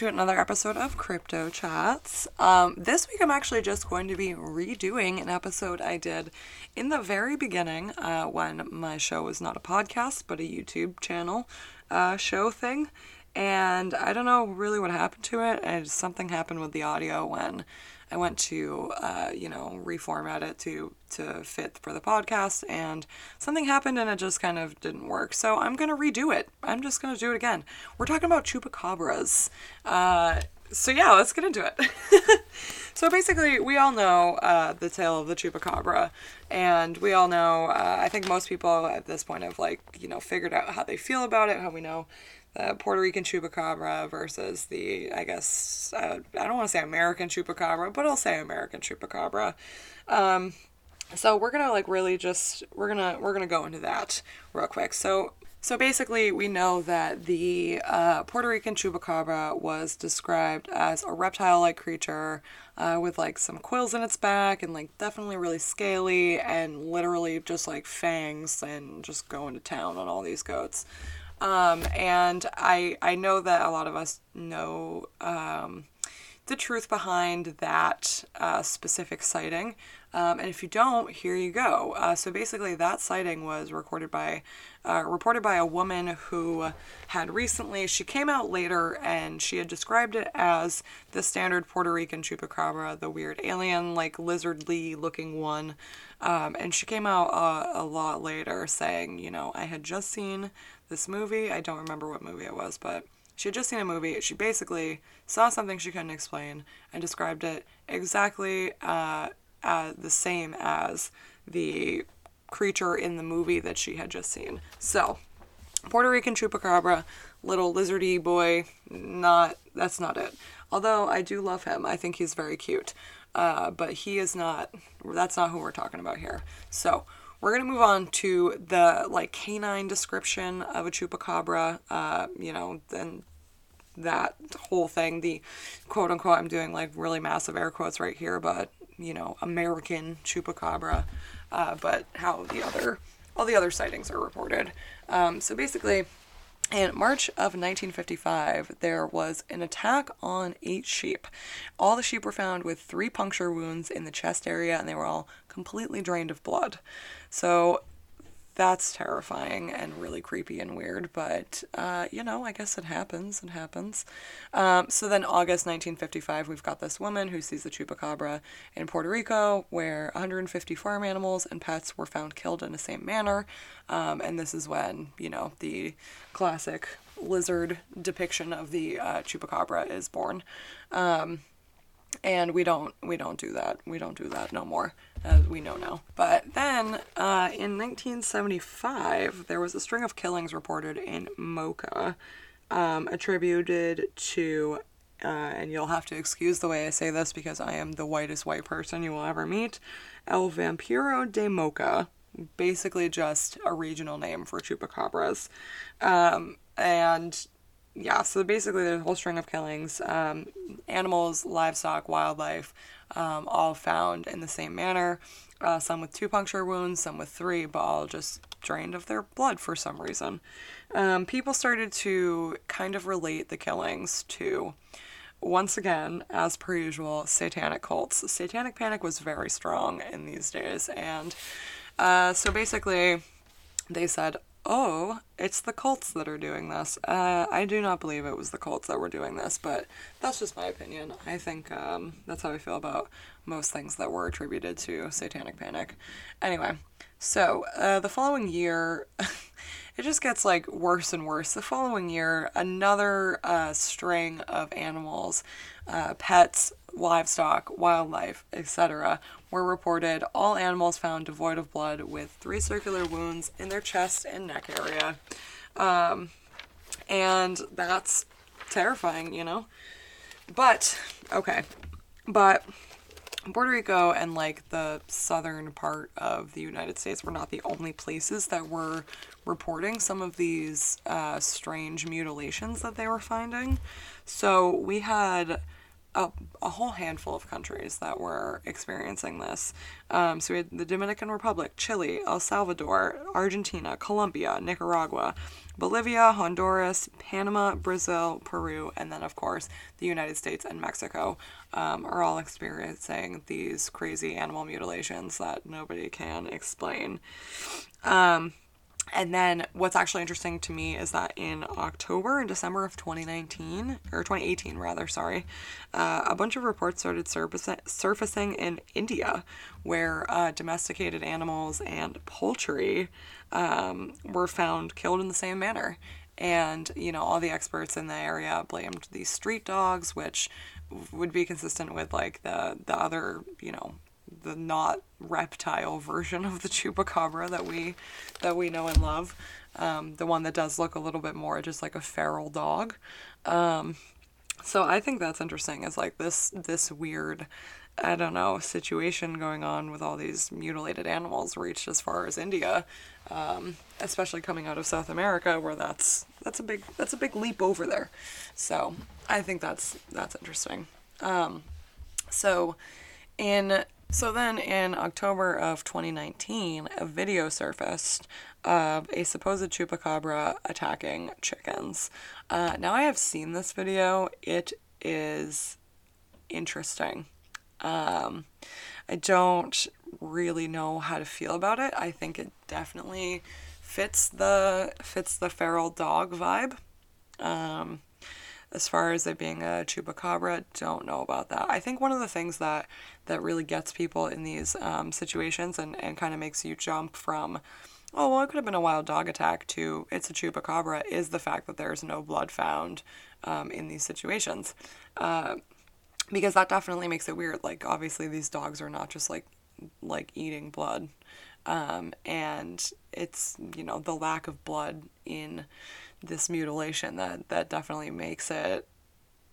To another episode of Crypto Chats. Um, this week I'm actually just going to be redoing an episode I did in the very beginning uh, when my show was not a podcast but a YouTube channel uh, show thing. And I don't know really what happened to it, and something happened with the audio when I went to, uh, you know, reformat it to to fit for the podcast, and something happened, and it just kind of didn't work. So I'm gonna redo it. I'm just gonna do it again. We're talking about chupacabras. Uh, so yeah, let's get into it. so basically, we all know uh, the tale of the chupacabra, and we all know. Uh, I think most people at this point have like you know figured out how they feel about it. How we know the Puerto Rican chupacabra versus the, I guess, uh, I don't want to say American chupacabra, but I'll say American chupacabra. Um, so we're gonna like really just we're gonna we're gonna go into that real quick. So so basically, we know that the uh, Puerto Rican chupacabra was described as a reptile-like creature uh, with like some quills in its back and like definitely really scaly and literally just like fangs and just going to town on all these goats. Um, and I I know that a lot of us know um, the truth behind that uh, specific sighting. Um, and if you don't, here you go. Uh, so basically, that sighting was recorded by, uh, reported by a woman who had recently. She came out later, and she had described it as the standard Puerto Rican chupacabra, the weird alien, like lizardly looking one. Um, and she came out uh, a lot later, saying, you know, I had just seen this movie. I don't remember what movie it was, but she had just seen a movie. She basically saw something she couldn't explain and described it exactly uh, uh, the same as the creature in the movie that she had just seen. So, Puerto Rican chupacabra, little lizardy boy, not that's not it. Although I do love him, I think he's very cute. Uh, but he is not. That's not who we're talking about here. So we're gonna move on to the like canine description of a chupacabra. Uh, you know, then that whole thing, the quote unquote, I'm doing like really massive air quotes right here, but you know, American chupacabra. Uh, but how the other all the other sightings are reported. Um, so basically, in March of 1955, there was an attack on eight sheep. All the sheep were found with three puncture wounds in the chest area, and they were all completely drained of blood. So that's terrifying and really creepy and weird, but uh, you know, I guess it happens. It happens. Um, so then, August 1955, we've got this woman who sees the chupacabra in Puerto Rico, where 150 farm animals and pets were found killed in the same manner. Um, and this is when, you know, the classic lizard depiction of the uh, chupacabra is born. Um, and we don't we don't do that. We don't do that no more as we know now. But then uh, in 1975 there was a string of killings reported in Moca um, attributed to uh, and you'll have to excuse the way I say this because I am the whitest white person you will ever meet El Vampiro de Moca basically just a regional name for chupacabras. Um, and yeah, so basically there's a whole string of killings. Um, animals, livestock, wildlife, um, all found in the same manner. Uh, some with two puncture wounds, some with three, but all just drained of their blood for some reason. Um, people started to kind of relate the killings to, once again, as per usual, satanic cults. Satanic panic was very strong in these days, and uh, so basically they said, oh, it's the cults that are doing this. Uh, I do not believe it was the cults that were doing this, but that's just my opinion. I think um, that's how I feel about most things that were attributed to Satanic Panic. Anyway, so uh, the following year, it just gets like worse and worse. The following year, another uh, string of animals, uh, pets, livestock, wildlife, etc., were reported. All animals found devoid of blood with three circular wounds in their chest and neck area. Um, and that's terrifying, you know? But, okay. But Puerto Rico and like the southern part of the United States were not the only places that were reporting some of these uh, strange mutilations that they were finding. So we had a, a whole handful of countries that were experiencing this. Um, so we had the Dominican Republic, Chile, El Salvador, Argentina, Colombia, Nicaragua, Bolivia, Honduras, Panama, Brazil, Peru, and then, of course, the United States and Mexico um, are all experiencing these crazy animal mutilations that nobody can explain. Um, and then what's actually interesting to me is that in October and December of 2019, or 2018 rather, sorry, uh, a bunch of reports started surfacing in India where uh, domesticated animals and poultry um, were found killed in the same manner. And, you know, all the experts in the area blamed these street dogs, which would be consistent with like the, the other, you know, the not reptile version of the chupacabra that we that we know and love. Um, the one that does look a little bit more just like a feral dog. Um, so I think that's interesting. Is like this this weird, I don't know, situation going on with all these mutilated animals reached as far as India, um, especially coming out of South America, where that's that's a big that's a big leap over there. So I think that's that's interesting. Um, so in so then in October of 2019, a video surfaced of a supposed chupacabra attacking chickens. Uh, now I have seen this video. It is interesting. Um, I don't really know how to feel about it. I think it definitely fits the fits the feral dog vibe. Um, as far as it being a chupacabra, don't know about that. I think one of the things that that really gets people in these um, situations and, and kind of makes you jump from, oh, well, it could have been a wild dog attack to it's a chupacabra is the fact that there's no blood found um, in these situations. Uh, because that definitely makes it weird. Like, obviously, these dogs are not just like like eating blood. Um, and it's, you know, the lack of blood in this mutilation that that definitely makes it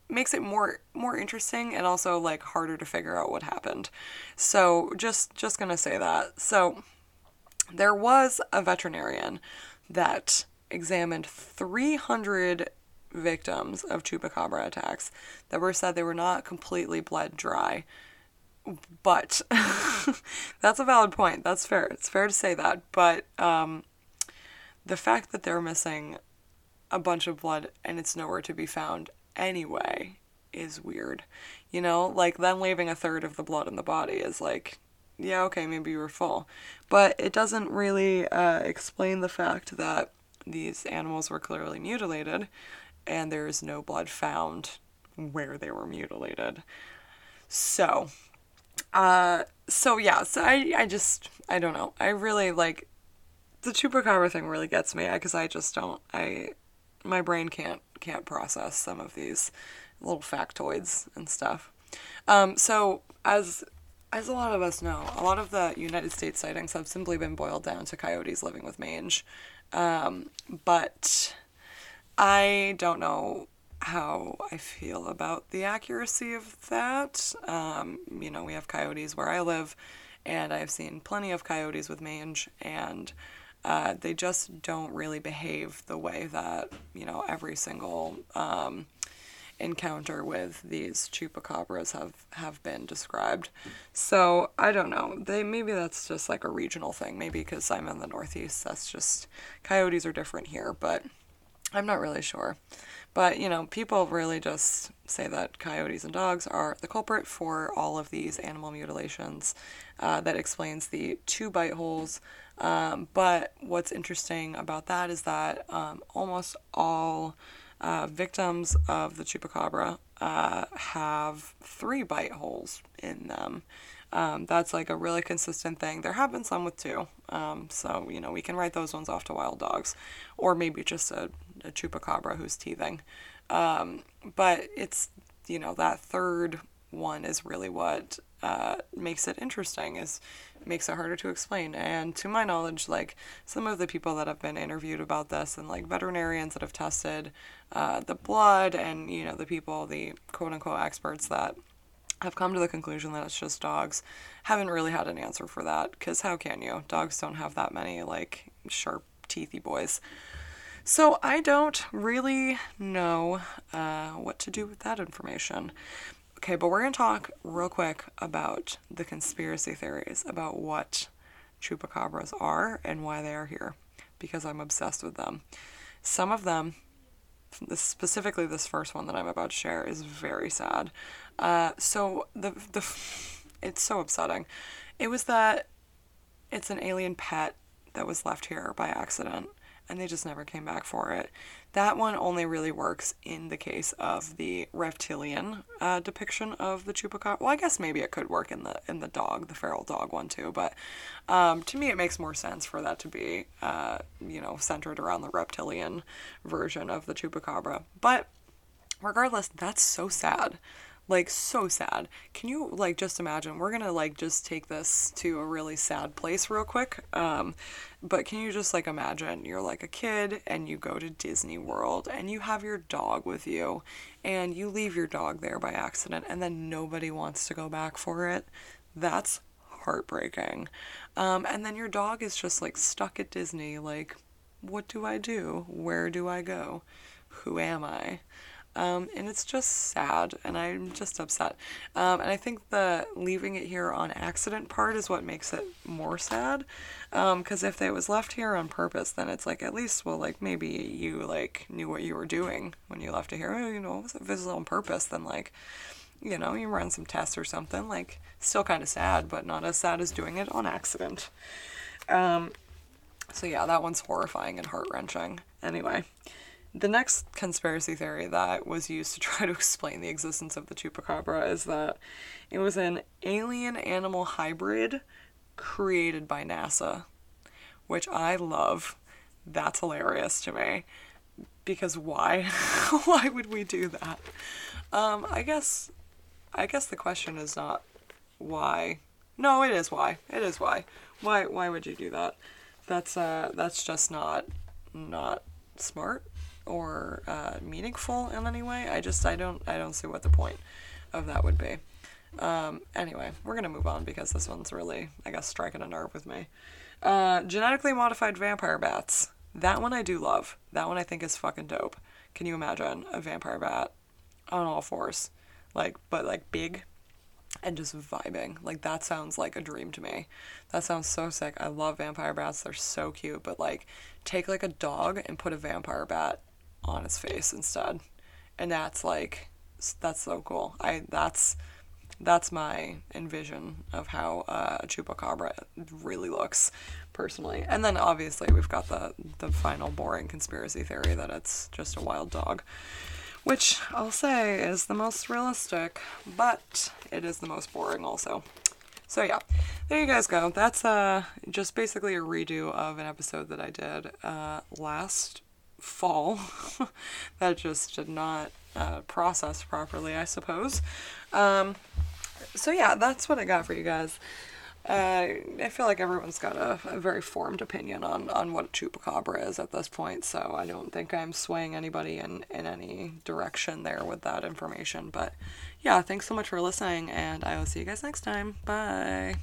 makes it more more interesting and also like harder to figure out what happened. So just just going to say that. So there was a veterinarian that examined 300 victims of chupacabra attacks that were said they were not completely bled dry. But that's a valid point. That's fair. It's fair to say that. But um, the fact that they're missing a bunch of blood and it's nowhere to be found anyway is weird. You know, like them leaving a third of the blood in the body is like, yeah, okay, maybe you were full. But it doesn't really uh, explain the fact that these animals were clearly mutilated and there is no blood found where they were mutilated. So, uh, so yeah, so I, I just, I don't know. I really like the chupacabra thing really gets me because I just don't, I, my brain can't can't process some of these little factoids and stuff. Um, so as as a lot of us know, a lot of the United States sightings have simply been boiled down to coyotes living with mange. Um, but I don't know how I feel about the accuracy of that. Um, you know, we have coyotes where I live, and I've seen plenty of coyotes with mange, and uh, they just don't really behave the way that you know every single um, encounter with these chupacabras have have been described. So I don't know. They maybe that's just like a regional thing. Maybe because I'm in the Northeast, that's just coyotes are different here. But I'm not really sure. But you know, people really just say that coyotes and dogs are the culprit for all of these animal mutilations. Uh, that explains the two bite holes um, but what's interesting about that is that um, almost all uh, victims of the chupacabra uh, have three bite holes in them. Um, that's like a really consistent thing. There have been some with two, um, so you know we can write those ones off to wild dogs, or maybe just a, a chupacabra who's teething. Um, but it's you know that third one is really what uh, makes it interesting. Is makes it harder to explain. And to my knowledge, like some of the people that have been interviewed about this and like veterinarians that have tested uh, the blood and, you know, the people, the quote unquote experts that have come to the conclusion that it's just dogs haven't really had an answer for that because how can you? Dogs don't have that many like sharp, teethy boys. So I don't really know uh, what to do with that information. okay, but we're to talk real quick about the conspiracy theories about what chupacabras are and why they are here because I'm obsessed with them. Some of them, specifically this first one that I'm about to share, is very sad. Uh, so the the it's so upsetting. It was that it's an alien pet that was left here by accident and they just never came back for it. That one only really works in the case of the reptilian uh, depiction of the chupacabra. Well, I guess maybe it could work in the in the dog, the feral dog one too. But um, to me, it makes more sense for that to be, uh, you know, centered around the reptilian version of the chupacabra. But regardless, that's so sad like so sad. Can you like just imagine we're gonna like just take this to a really sad place real quick um but can you just like imagine you're like a kid and you go to disney world and you have your dog with you and you leave your dog there by accident and then nobody wants to go back for it? That's heartbreaking. Um and then your dog is just like stuck at disney like what do i do? Where do i go? Who am i um, and it's just sad, and I'm just upset. Um, and I think the leaving it here on accident part is what makes it more sad. Because um, if it was left here on purpose, then it's like at least, well, like maybe you like knew what you were doing when you left it here. Oh, you know, if it was on purpose, then like, you know, you run some tests or something. Like, still kind of sad, but not as sad as doing it on accident. Um, so yeah, that one's horrifying and heart wrenching. Anyway. The next conspiracy theory that was used to try to explain the existence of the chupacabra is that it was an alien animal hybrid created by NASA, which I love. That's hilarious to me. Because why? why would we do that? Um, I guess I guess the question is not why. No, it is why. It is why. Why why would you do that? That's uh that's just not not smart or uh, meaningful in any way. I just I don't I don't see what the point of that would be. Um, anyway, we're gonna move on because this one's really I guess striking a nerve with me. Uh, genetically modified vampire bats. That one I do love. That one I think is fucking dope. Can you imagine a vampire bat on all fours, like but like big and just vibing. Like that sounds like a dream to me. That sounds so sick. I love vampire bats. They're so cute, but like take like a dog and put a vampire bat on his face instead. And that's like that's so cool. I that's that's my envision of how uh, a chupacabra really looks personally. And then obviously we've got the the final boring conspiracy theory that it's just a wild dog, which I'll say is the most realistic, but it is the most boring also. So yeah, there you guys go. That's uh just basically a redo of an episode that I did uh last fall that just did not uh, process properly, I suppose. Um, so yeah, that's what I got for you guys. Uh, I feel like everyone's got a, a, very formed opinion on, on what chupacabra is at this point, so I don't think I'm swaying anybody in, in any direction there with that information. But yeah, thanks so much for listening, and I will see you guys next time. Bye.